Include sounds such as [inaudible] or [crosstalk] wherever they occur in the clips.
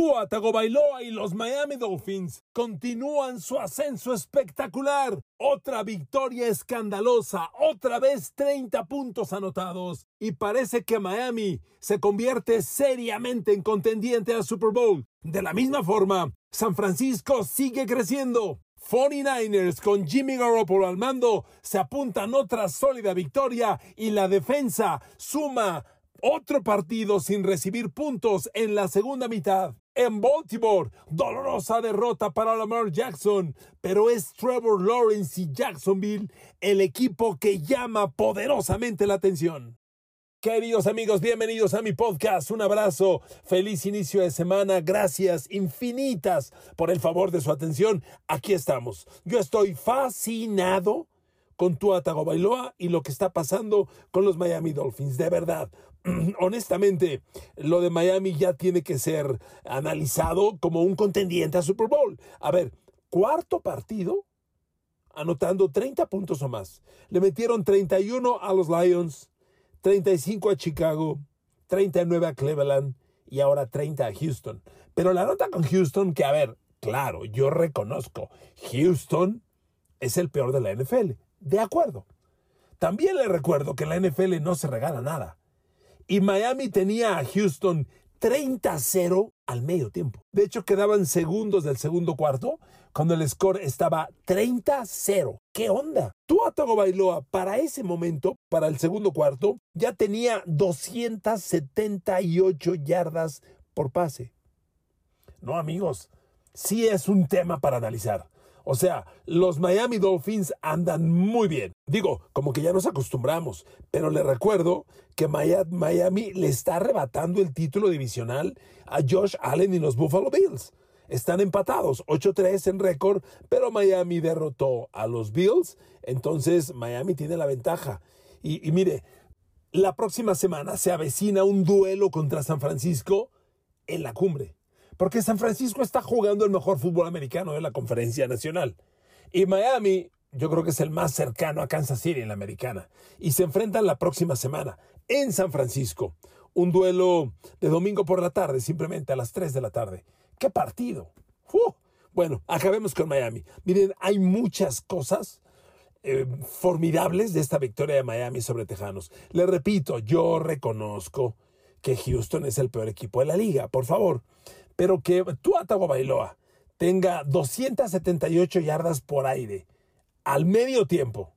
Tua Tagovailoa y los Miami Dolphins continúan su ascenso espectacular. Otra victoria escandalosa, otra vez 30 puntos anotados. Y parece que Miami se convierte seriamente en contendiente al Super Bowl. De la misma forma, San Francisco sigue creciendo. 49ers con Jimmy Garoppolo al mando se apuntan otra sólida victoria y la defensa suma otro partido sin recibir puntos en la segunda mitad. En Baltimore, dolorosa derrota para Lamar Jackson, pero es Trevor Lawrence y Jacksonville el equipo que llama poderosamente la atención. Queridos amigos, bienvenidos a mi podcast. Un abrazo, feliz inicio de semana. Gracias infinitas por el favor de su atención. Aquí estamos. Yo estoy fascinado con Tua Tagovailoa y lo que está pasando con los Miami Dolphins. De verdad, [clears throat] honestamente, lo de Miami ya tiene que ser analizado como un contendiente a Super Bowl. A ver, cuarto partido anotando 30 puntos o más. Le metieron 31 a los Lions, 35 a Chicago, 39 a Cleveland y ahora 30 a Houston. Pero la nota con Houston, que a ver, claro, yo reconozco, Houston es el peor de la NFL. De acuerdo. También le recuerdo que la NFL no se regala nada. Y Miami tenía a Houston 30-0 al medio tiempo. De hecho, quedaban segundos del segundo cuarto cuando el score estaba 30-0. ¿Qué onda? Tua Bailoa para ese momento, para el segundo cuarto, ya tenía 278 yardas por pase. No, amigos, sí es un tema para analizar. O sea, los Miami Dolphins andan muy bien. Digo, como que ya nos acostumbramos, pero le recuerdo que Miami le está arrebatando el título divisional a Josh Allen y los Buffalo Bills. Están empatados, 8-3 en récord, pero Miami derrotó a los Bills, entonces Miami tiene la ventaja. Y, y mire, la próxima semana se avecina un duelo contra San Francisco en la cumbre porque San Francisco está jugando el mejor fútbol americano de la conferencia nacional. Y Miami, yo creo que es el más cercano a Kansas City en la americana. Y se enfrentan la próxima semana en San Francisco. Un duelo de domingo por la tarde, simplemente a las 3 de la tarde. ¡Qué partido! Bueno, acabemos con Miami. Miren, hay muchas cosas eh, formidables de esta victoria de Miami sobre Tejanos. Le repito, yo reconozco que Houston es el peor equipo de la liga, por favor pero que Tua Bailoa tenga 278 yardas por aire al medio tiempo,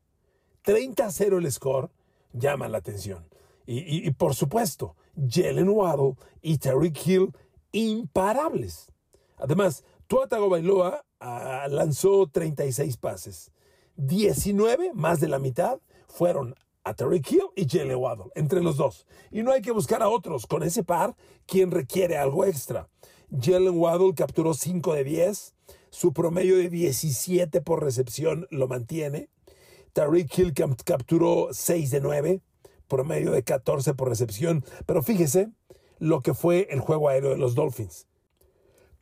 30-0 el score, llama la atención. Y, por supuesto, Jalen Waddle y Terry Hill imparables. Además, Tua Bailoa ah, lanzó 36 pases. 19, más de la mitad, fueron a Terry Hill y Jalen Waddle, entre los dos. Y no hay que buscar a otros con ese par quien requiere algo extra. Jalen Waddle capturó 5 de 10. Su promedio de 17 por recepción lo mantiene. Tariq Hill capturó 6 de 9. Promedio de 14 por recepción. Pero fíjese lo que fue el juego aéreo de los Dolphins.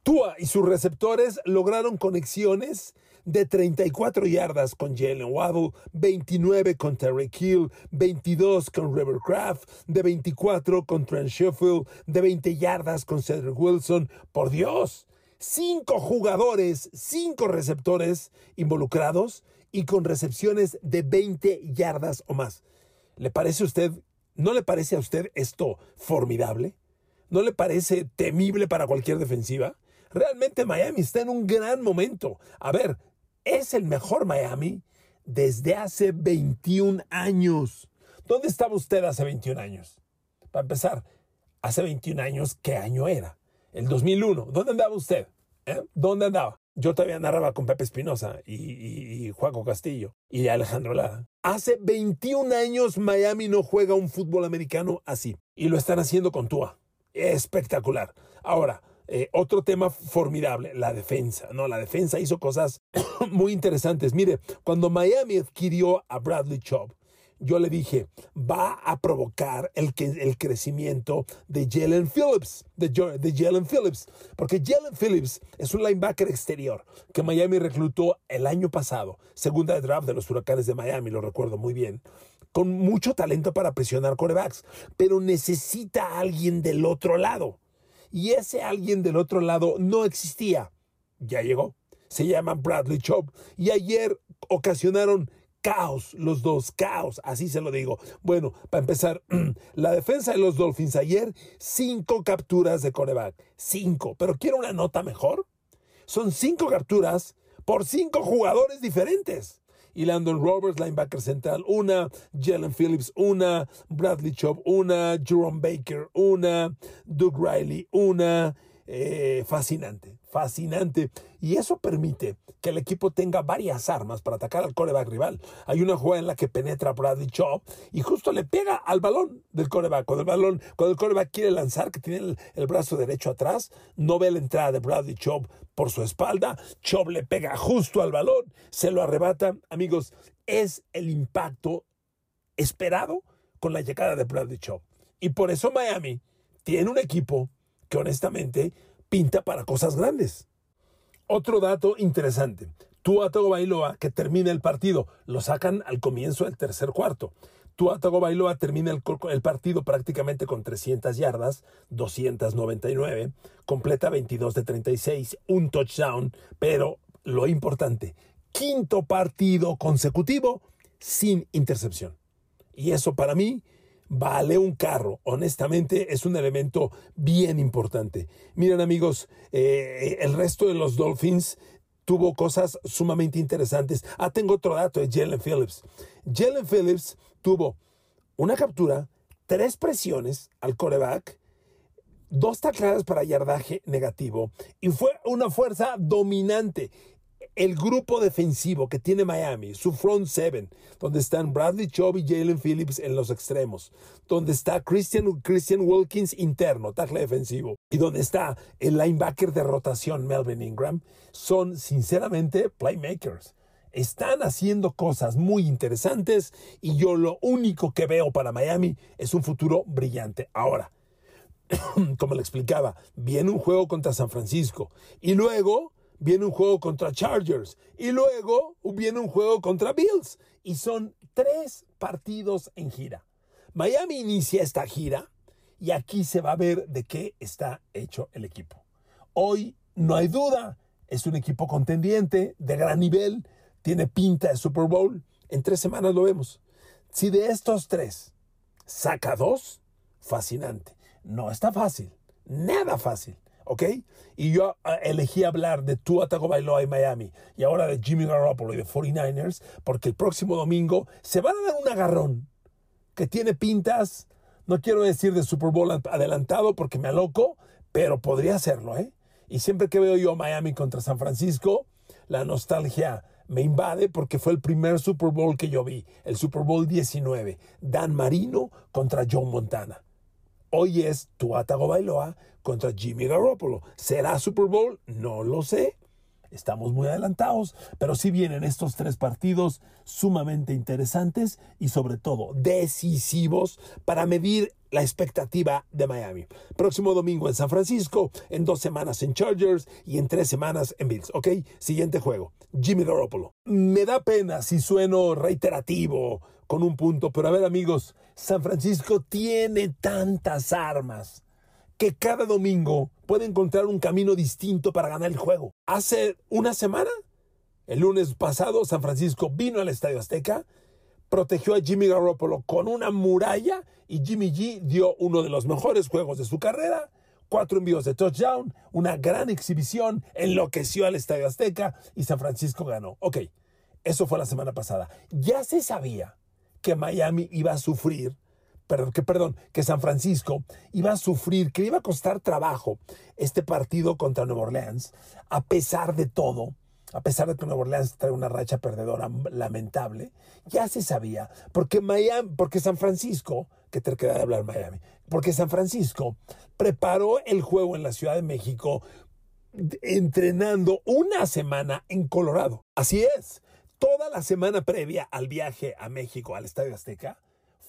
Tua y sus receptores lograron conexiones de 34 yardas con Jalen Waddle, 29 con Terry Hill, 22 con Rivercraft, de 24 con Trent Sheffield, de 20 yardas con Cedric Wilson. Por Dios, cinco jugadores, cinco receptores involucrados y con recepciones de 20 yardas o más. ¿Le parece a usted, no le parece a usted esto formidable? ¿No le parece temible para cualquier defensiva? Realmente Miami está en un gran momento. A ver, es el mejor Miami desde hace 21 años. ¿Dónde estaba usted hace 21 años? Para empezar, hace 21 años, ¿qué año era? El 2001. ¿Dónde andaba usted? ¿Eh? ¿Dónde andaba? Yo todavía narraba con Pepe Espinosa y, y, Juaco Castillo y Alejandro Lara. Hace 21 años Miami no juega un fútbol americano así. Y lo están haciendo con Tua. Espectacular. Ahora, eh, otro tema formidable, la defensa. No, la defensa hizo cosas [coughs] muy interesantes. Mire, cuando Miami adquirió a Bradley Chubb, yo le dije, va a provocar el, el crecimiento de Jalen Phillips, de, de Jalen Phillips, porque Jalen Phillips es un linebacker exterior que Miami reclutó el año pasado, segunda de draft de los huracanes de Miami, lo recuerdo muy bien, con mucho talento para presionar corebacks, pero necesita a alguien del otro lado. Y ese alguien del otro lado no existía. Ya llegó. Se llama Bradley Chubb y ayer ocasionaron caos, los dos, caos, así se lo digo. Bueno, para empezar, [clears throat] la defensa de los Dolphins ayer, cinco capturas de coreback, cinco, pero quiero una nota mejor. Son cinco capturas por cinco jugadores diferentes. Y Landon Roberts, linebacker central, una, Jalen Phillips, una, Bradley Chubb, una, Jerome Baker, una, Doug Riley, una. Eh, fascinante, fascinante. Y eso permite que el equipo tenga varias armas para atacar al coreback rival. Hay una jugada en la que penetra Bradley Chubb y justo le pega al balón del coreback. Cuando el balón, cuando el coreback quiere lanzar, que tiene el, brazo derecho atrás, no ve la entrada de Bradley Chubb por su espalda. Chubb le pega justo al balón, se lo arrebata. Amigos, es el impacto esperado con la llegada de Bradley Chubb. Y por eso Miami tiene un equipo que honestamente pinta para cosas grandes. Otro dato interesante. Tua Bailoa, que termina el partido, lo sacan al comienzo del tercer cuarto. Tua Bailoa termina el, el, partido prácticamente con 300 yardas, 299, completa 22 de 36, un touchdown, pero lo importante, quinto partido consecutivo sin intercepción. Y eso para mí vale un carro. Honestamente, es un elemento bien importante. Miren amigos, eh, el resto de los Dolphins tuvo cosas sumamente interesantes. Ah, tengo otro dato de Jalen Phillips. Jalen Phillips tuvo una captura, tres presiones al coreback, dos tacladas para yardaje negativo y fue una fuerza dominante el grupo defensivo que tiene Miami, su front seven, donde están Bradley Chubb y Jalen Phillips en los extremos, donde está Christian, Christian Wilkins interno, tackle defensivo, y donde está el linebacker de rotación Melvin Ingram, son sinceramente playmakers. Están haciendo cosas muy interesantes y yo lo único que veo para Miami es un futuro brillante. Ahora, [clears throat] como le explicaba, viene un juego contra San Francisco y luego viene un juego contra Chargers y luego viene un juego contra Bills. Y son tres partidos en gira. Miami inicia esta gira y aquí se va a ver de qué está hecho el equipo. Hoy no hay duda, es un equipo contendiente de gran nivel, tiene pinta de Super Bowl. En tres semanas lo vemos. Si de estos tres saca dos, fascinante. No está fácil, nada fácil. ¿Ok? Y yo ah, elegí hablar de Tua Tagovailoa y Miami y ahora de Jimmy Garoppolo y de 49ers porque el próximo domingo se van a dar un agarrón que tiene pintas, no quiero decir de Super Bowl adelantado porque me aloco, pero podría serlo, ¿eh? Y siempre que veo yo Miami contra San Francisco, la nostalgia me invade porque fue el primer Super Bowl que yo vi, el Super Bowl 19, Dan Marino contra John Montana. Hoy es Tua Tagovailoa contra Jimmy Garoppolo. ¿Será Super Bowl? No lo sé. Estamos muy adelantados, pero sí vienen estos tres partidos sumamente interesantes y sobre todo decisivos para medir la expectativa de Miami. Próximo domingo en San Francisco, en dos semanas en Chargers y en tres semanas en Bills. ¿Ok? Siguiente juego. Jimmy Garoppolo. Me da pena si sueno reiterativo con un punto, pero a ver amigos, San Francisco tiene tantas armas que cada domingo puede encontrar un camino distinto para ganar el juego. Hace una semana, el lunes pasado, San Francisco vino al Estadio Azteca, protegió a Jimmy Garoppolo con una muralla y Jimmy G dio uno de los mejores juegos de su carrera. Cuatro envíos de touchdown, una gran exhibición, enloqueció al Estadio Azteca y San Francisco ganó. Ok, eso fue la semana pasada. Ya se sabía que Miami iba a sufrir perdón, que, perdón, que San Francisco iba a sufrir, que iba a costar trabajo este partido contra Nueva Orleans, a pesar de todo, a pesar de que Nueva Orleans trae una racha perdedora lamentable, ya se sabía, porque Miami, porque San Francisco, que te queda de hablar Miami, porque San Francisco preparó el juego en la Ciudad de México entrenando una semana en Colorado. Así es, toda la semana previa al viaje a México, al Estadio Azteca,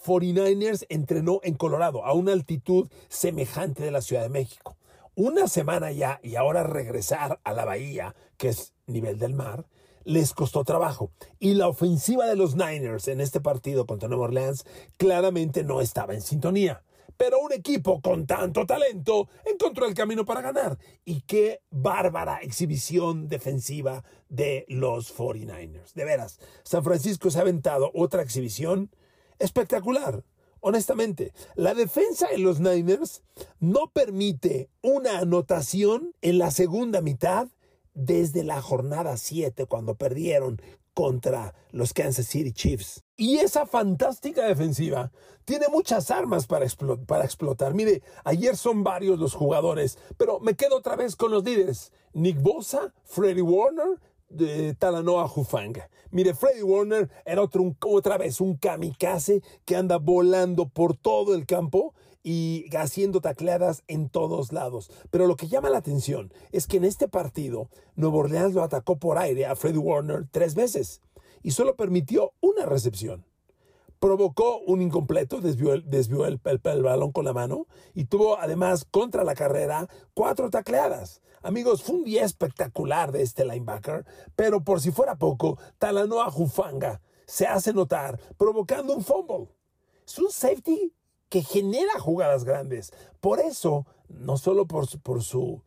49ers entrenó en Colorado a una altitud semejante de la Ciudad de México. Una semana ya y ahora regresar a la bahía, que es nivel del mar, les costó trabajo. Y la ofensiva de los Niners en este partido contra Nueva Orleans claramente no estaba en sintonía. Pero un equipo con tanto talento encontró el camino para ganar. Y qué bárbara exhibición defensiva de los 49ers. De veras, San Francisco se ha aventado otra exhibición espectacular. Honestamente, la defensa de los Niners no permite una anotación en la segunda mitad desde la jornada 7 cuando perdieron contra los Kansas City Chiefs. Y esa fantástica defensiva tiene muchas armas para, explotar. Mire, ayer son varios los jugadores, pero me quedo otra vez con los líderes. Nick Bosa, Freddie Warner, Talanoa Hufanga. Mire, Freddie Warner era otro, otra vez un kamikaze que anda volando por todo el campo y haciendo tacleadas en todos lados. Pero lo que llama la atención es que en este partido Nuevo Orleans lo atacó por aire a Freddie Warner tres veces y solo permitió una recepción. Provocó un incompleto, desvió, el, desvió el, balón con la mano y tuvo además contra la carrera cuatro tacleadas. Amigos, fue un día espectacular de este linebacker, pero por si fuera poco, Talanoa Jufanga se hace notar provocando un fumble. Es un safety que genera jugadas grandes. Por eso, no solo por, por su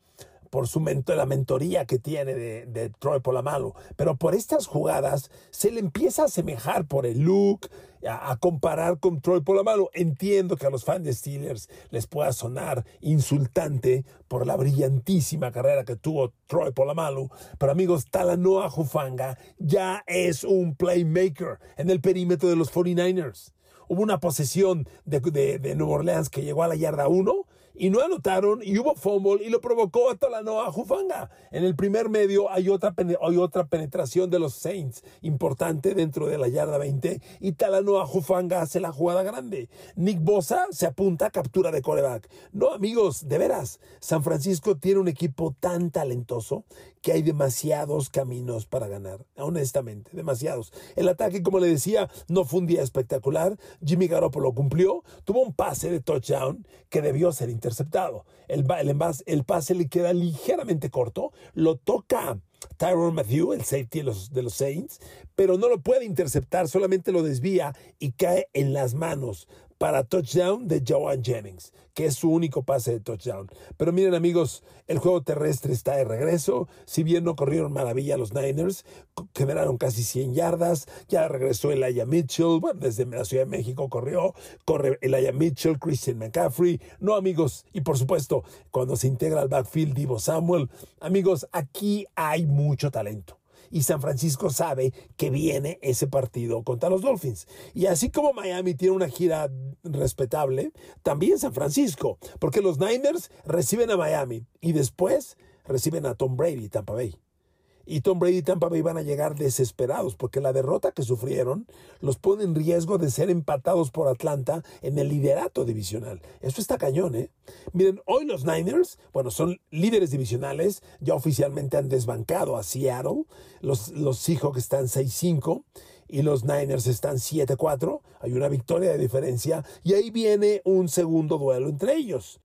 por su la mentoría que tiene de, Troy Polamalu, pero por estas jugadas se le empieza a asemejar por el look, a, comparar con Troy Polamalu. Entiendo que a los fans de Steelers les pueda sonar insultante por la brillantísima carrera que tuvo Troy Polamalu, pero amigos, Talanoa Jufanga ya es un playmaker en el perímetro de los 49ers. Hubo una posesión de, de, de Nueva Orleans que llegó a la yarda 1 y no anotaron y hubo fumble y lo provocó a Talanoa Jufanga. En el primer medio hay otra, hay otra penetración de los Saints importante dentro de la yarda 20 y Talanoa Jufanga hace la jugada grande. Nick Bosa se apunta a captura de coreback. No, amigos, de veras, San Francisco tiene un equipo tan talentoso que hay demasiados caminos para ganar, honestamente, demasiados. El ataque, como le decía, no fue un día espectacular. Jimmy Garoppolo cumplió, tuvo un pase de touchdown que debió ser interceptado. El, el, el pase le queda ligeramente corto, lo toca Tyron Matthew, el safety de los, de los Saints, pero no lo puede interceptar, solamente lo desvía y cae en las manos para touchdown de Joan Jennings, que es su único pase de touchdown. Pero miren amigos, el juego terrestre está de regreso. Si bien no corrieron maravilla los Niners, generaron casi 100 yardas. Ya regresó Elijah Mitchell. Bueno, desde la Ciudad de México corrió. Corre Elijah Mitchell, Christian McCaffrey. No amigos. Y por supuesto, cuando se integra al backfield Divo Samuel. Amigos, aquí hay mucho talento y San Francisco sabe que viene ese partido contra los Dolphins. Y así como Miami tiene una gira respetable, también San Francisco, porque los Niners reciben a Miami y después reciben a Tom Brady, Tampa Bay y Tom Brady y Tampa Bay van a llegar desesperados porque la derrota que sufrieron los pone en riesgo de ser empatados por Atlanta en el liderato divisional. Eso está cañón, ¿eh? Miren, hoy los Niners, bueno, son líderes divisionales, ya oficialmente han desbancado a Seattle, los, los Seahawks están 6-5 y los Niners están 7-4, hay una victoria de diferencia y ahí viene un segundo duelo entre ellos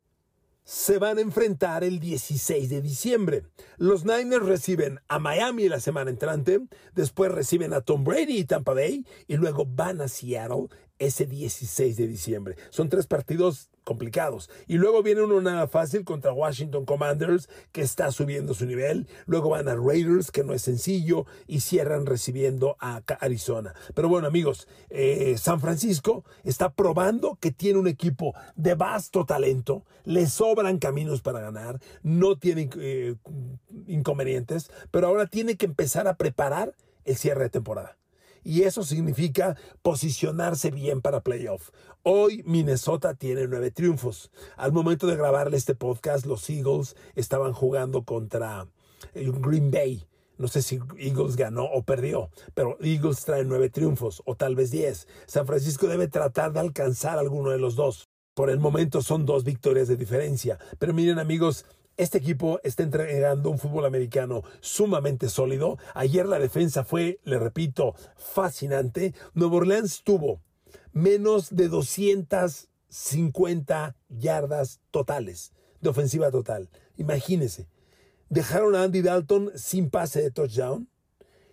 se van a enfrentar el 16 de diciembre. Los Niners reciben a Miami la semana entrante, después reciben a Tom Brady y Tampa Bay y luego van a Seattle ese 16 de diciembre. Son tres partidos complicados. Y luego viene uno nada fácil contra Washington Commanders, que está subiendo su nivel. Luego van a Raiders, que no es sencillo, y cierran recibiendo a Arizona. Pero bueno, amigos, eh, San Francisco está probando que tiene un equipo de vasto talento, le sobran caminos para ganar, no tiene eh, inconvenientes, pero ahora tiene que empezar a preparar el cierre de temporada y eso significa posicionarse bien para playoff. Hoy Minnesota tiene nueve triunfos. Al momento de grabarle este podcast, los Eagles estaban jugando contra eh, Green Bay. No sé si Eagles ganó o perdió, pero Eagles trae nueve triunfos o tal vez diez. San Francisco debe tratar de alcanzar alguno de los dos. Por el momento son dos victorias de diferencia. Pero miren amigos, este equipo está entregando un fútbol americano sumamente sólido. Ayer la defensa fue, le repito, fascinante. Nuevo Orleans tuvo menos de 250 yardas totales de ofensiva total. Imagínense. Dejaron a Andy Dalton sin pase de touchdown.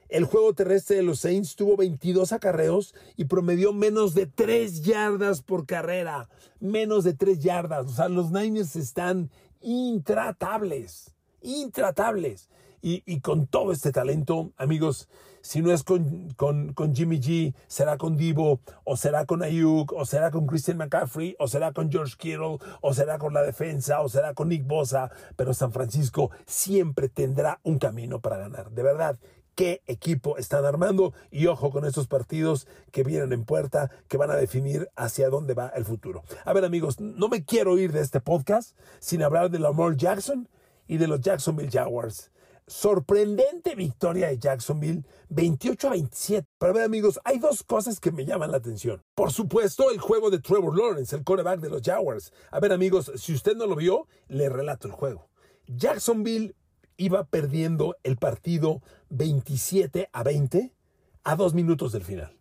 El juego terrestre de los Saints tuvo 22 acarreos y promedió menos de 3 yardas por carrera. Menos de 3 yardas. O sea, los Niners están intratables. Intratables. Y, con todo este talento, amigos, si no es con, con, con, Jimmy G, será con Divo, o será con Ayuk, o será con Christian McCaffrey, o será con George Kittle, o será con la defensa, o será con Nick Bosa. Pero San Francisco siempre tendrá un camino para ganar. De verdad, qué equipo están armando y ojo con estos partidos que vienen en puerta, que van a definir hacia dónde va el futuro. A ver amigos, no me quiero ir de este podcast sin hablar de Lamar Jackson y de los Jacksonville Jaguars. Sorprendente victoria de Jacksonville, 28 a 27. Pero a ver amigos, hay dos cosas que me llaman la atención. Por supuesto, el juego de Trevor Lawrence, el quarterback de los Jaguars. A ver amigos, si usted no lo vio, le relato el juego. Jacksonville iba perdiendo el partido 27 a 20 a dos minutos del final.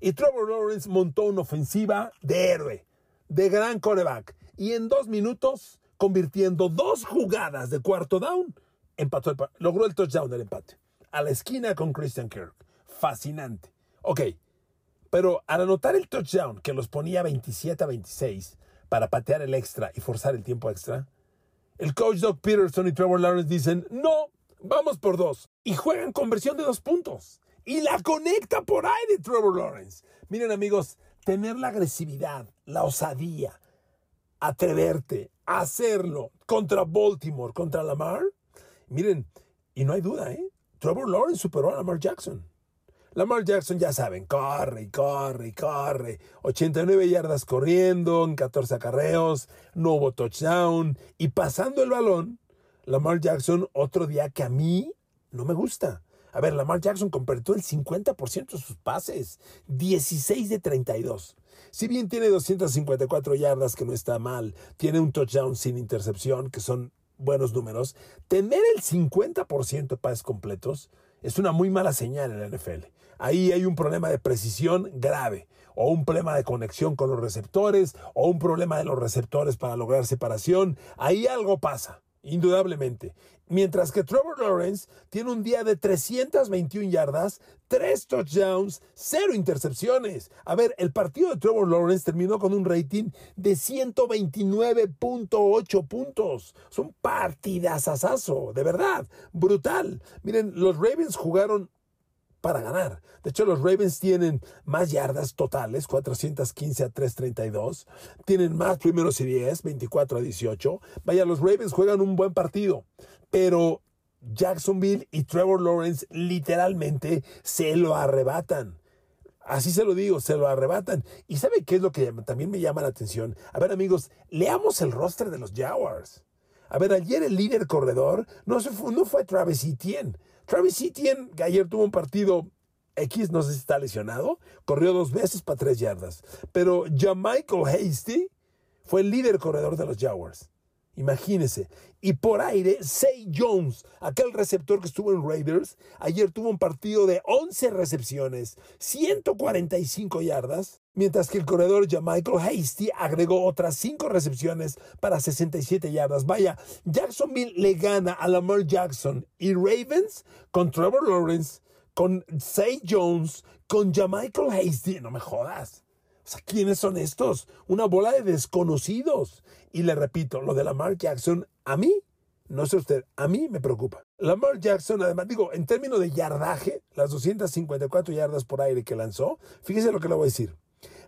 Y Trevor Lawrence montó una ofensiva de héroe, de gran coreback. Y en dos minutos, convirtiendo dos jugadas de cuarto down, empató el logró el touchdown del empate. A la esquina con Christian Kirk. Fascinante. Ok, pero al anotar el touchdown que los ponía 27 a 26 para patear el extra y forzar el tiempo extra, el coach Doug Peterson y Trevor Lawrence dicen, no, vamos por dos. Y juegan conversión de dos puntos. Y la conecta por aire Trevor Lawrence. Miren amigos, tener la agresividad, la osadía, atreverte, hacerlo contra Baltimore, contra Lamar. Miren, y no hay duda, ¿eh? Trevor Lawrence superó a Lamar Jackson. Lamar Jackson, ya saben, corre y corre y corre. 89 yardas corriendo, en 14 acarreos, no hubo touchdown. Y pasando el balón, Lamar Jackson, otro día que a mí no me gusta. A ver, Lamar Jackson completó el 50% de sus pases, 16 de 32. Si bien tiene 254 yardas, que no está mal, tiene un touchdown sin intercepción, que son buenos números, tener el 50% de pases completos es una muy mala señal en la NFL. Ahí hay un problema de precisión grave, o un problema de conexión con los receptores, o un problema de los receptores para lograr separación. Ahí algo pasa indudablemente. Mientras que Trevor Lawrence tiene un día de 321 yardas, 3 touchdowns, 0 intercepciones. A ver, el partido de Trevor Lawrence terminó con un rating de 129.8 puntos. Es un partidazazazo, de verdad, brutal. Miren, los Ravens jugaron para ganar. De hecho, los Ravens tienen más yardas totales, 415 a 332. Tienen más primeros y 10, 24 a 18. Vaya, los Ravens juegan un buen partido, pero Jacksonville y Trevor Lawrence literalmente se lo arrebatan. Así se lo digo, se lo arrebatan. ¿Y sabe qué es lo que también me llama la atención? A ver, amigos, leamos el roster de los Jaguars. A ver, ayer el líder corredor no, fue, no fue Travis. Travis Etienne, que ayer tuvo un partido X, no sé si está lesionado, corrió dos veces para tres yardas. Pero Jamichael Hasty fue el líder corredor de los Jaguars. Imagínese. Y por aire, Say Jones, aquel receptor que estuvo en Raiders, ayer tuvo un partido de 11 recepciones, 145 yardas, mientras que el corredor Michael Hasty agregó otras 5 recepciones para 67 yardas. Vaya, Jacksonville le gana a Lamar Jackson y Ravens con Trevor Lawrence, con Say Jones, con Michael Hasty. No me jodas. ¿quiénes son estos? Una bola de desconocidos. Y le repito, lo de Lamar Jackson, a mí, no sé usted, a mí me preocupa. Lamar Jackson, además, digo, en términos de yardaje, las 254 yardas por aire que lanzó, fíjese lo que le voy a decir.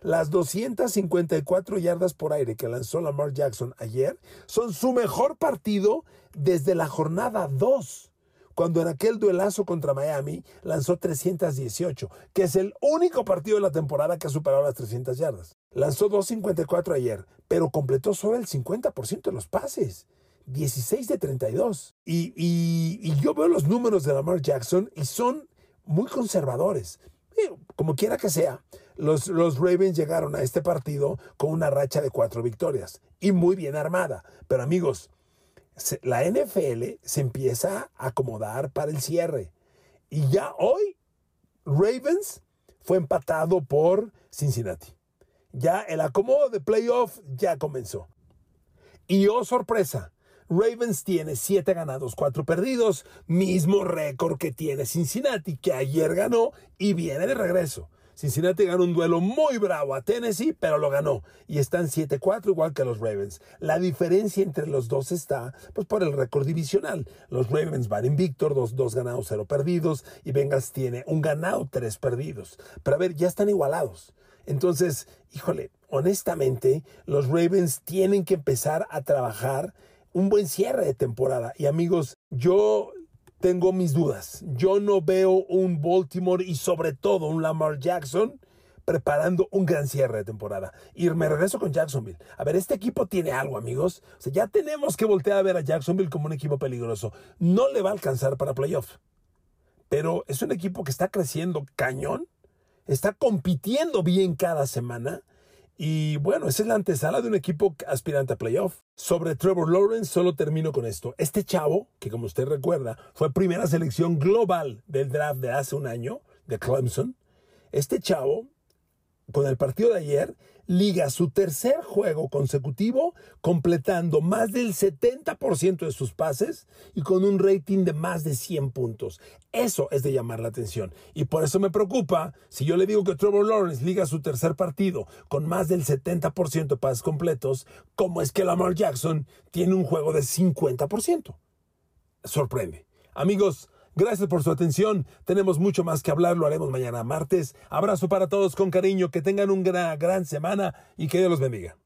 Las 254 yardas por aire que lanzó Lamar Jackson ayer son su mejor partido desde la jornada 2 cuando en aquel duelazo contra Miami lanzó 318, que es el único partido de la temporada que ha superado las 300 yardas. Lanzó 254 ayer, pero completó solo el 50% de los pases. 16 de 32. Y, y, yo veo los números de Lamar Jackson y son muy conservadores. Como quiera que sea, los, los, Ravens llegaron a este partido con una racha de cuatro victorias y muy bien armada. Pero amigos, la NFL se empieza a acomodar para el cierre. Y ya hoy, Ravens fue empatado por Cincinnati. Ya el acomodo de playoff ya comenzó. Y oh sorpresa, Ravens tiene 7 ganados, 4 perdidos, mismo récord que tiene Cincinnati, que ayer ganó y viene de regreso. Cincinnati ganó un duelo muy bravo a Tennessee, pero lo ganó. Y están 7-4 igual que los Ravens. La diferencia entre los dos está pues, por el récord divisional. Los Ravens van invictos, dos, dos ganados, cero perdidos. Y Bengals tiene un ganado, tres perdidos. Pero a ver, ya están igualados. Entonces, híjole, honestamente, los Ravens tienen que empezar a trabajar un buen cierre de temporada. Y amigos, yo tengo mis dudas. Yo no veo un Baltimore y sobre todo un Lamar Jackson preparando un gran cierre de temporada. Y me regreso con Jacksonville. A ver, este equipo tiene algo, amigos. O sea, ya tenemos que voltear a ver a Jacksonville como un equipo peligroso. No le va a alcanzar para playoff. Pero es un equipo que está creciendo cañón. Está compitiendo bien cada semana y bueno, esa es la antesala de un equipo aspirante a playoff. Sobre Trevor Lawrence, solo termino con esto. Este chavo, que como usted recuerda, fue primera selección global del draft de hace un año, de Clemson. Este chavo, con el partido de ayer, liga su tercer juego consecutivo completando más del 70% de sus pases y con un rating de más de 100 puntos. Eso es de llamar la atención. Y por eso me preocupa si yo le digo que Trevor Lawrence liga su tercer partido con más del 70% de pases completos, ¿cómo es que Lamar Jackson tiene un juego de 50%? Sorprende. Amigos, Gracias por su atención. Tenemos mucho más que hablar, lo haremos mañana martes. Abrazo para todos con cariño, que tengan una gran, semana y que Dios los bendiga.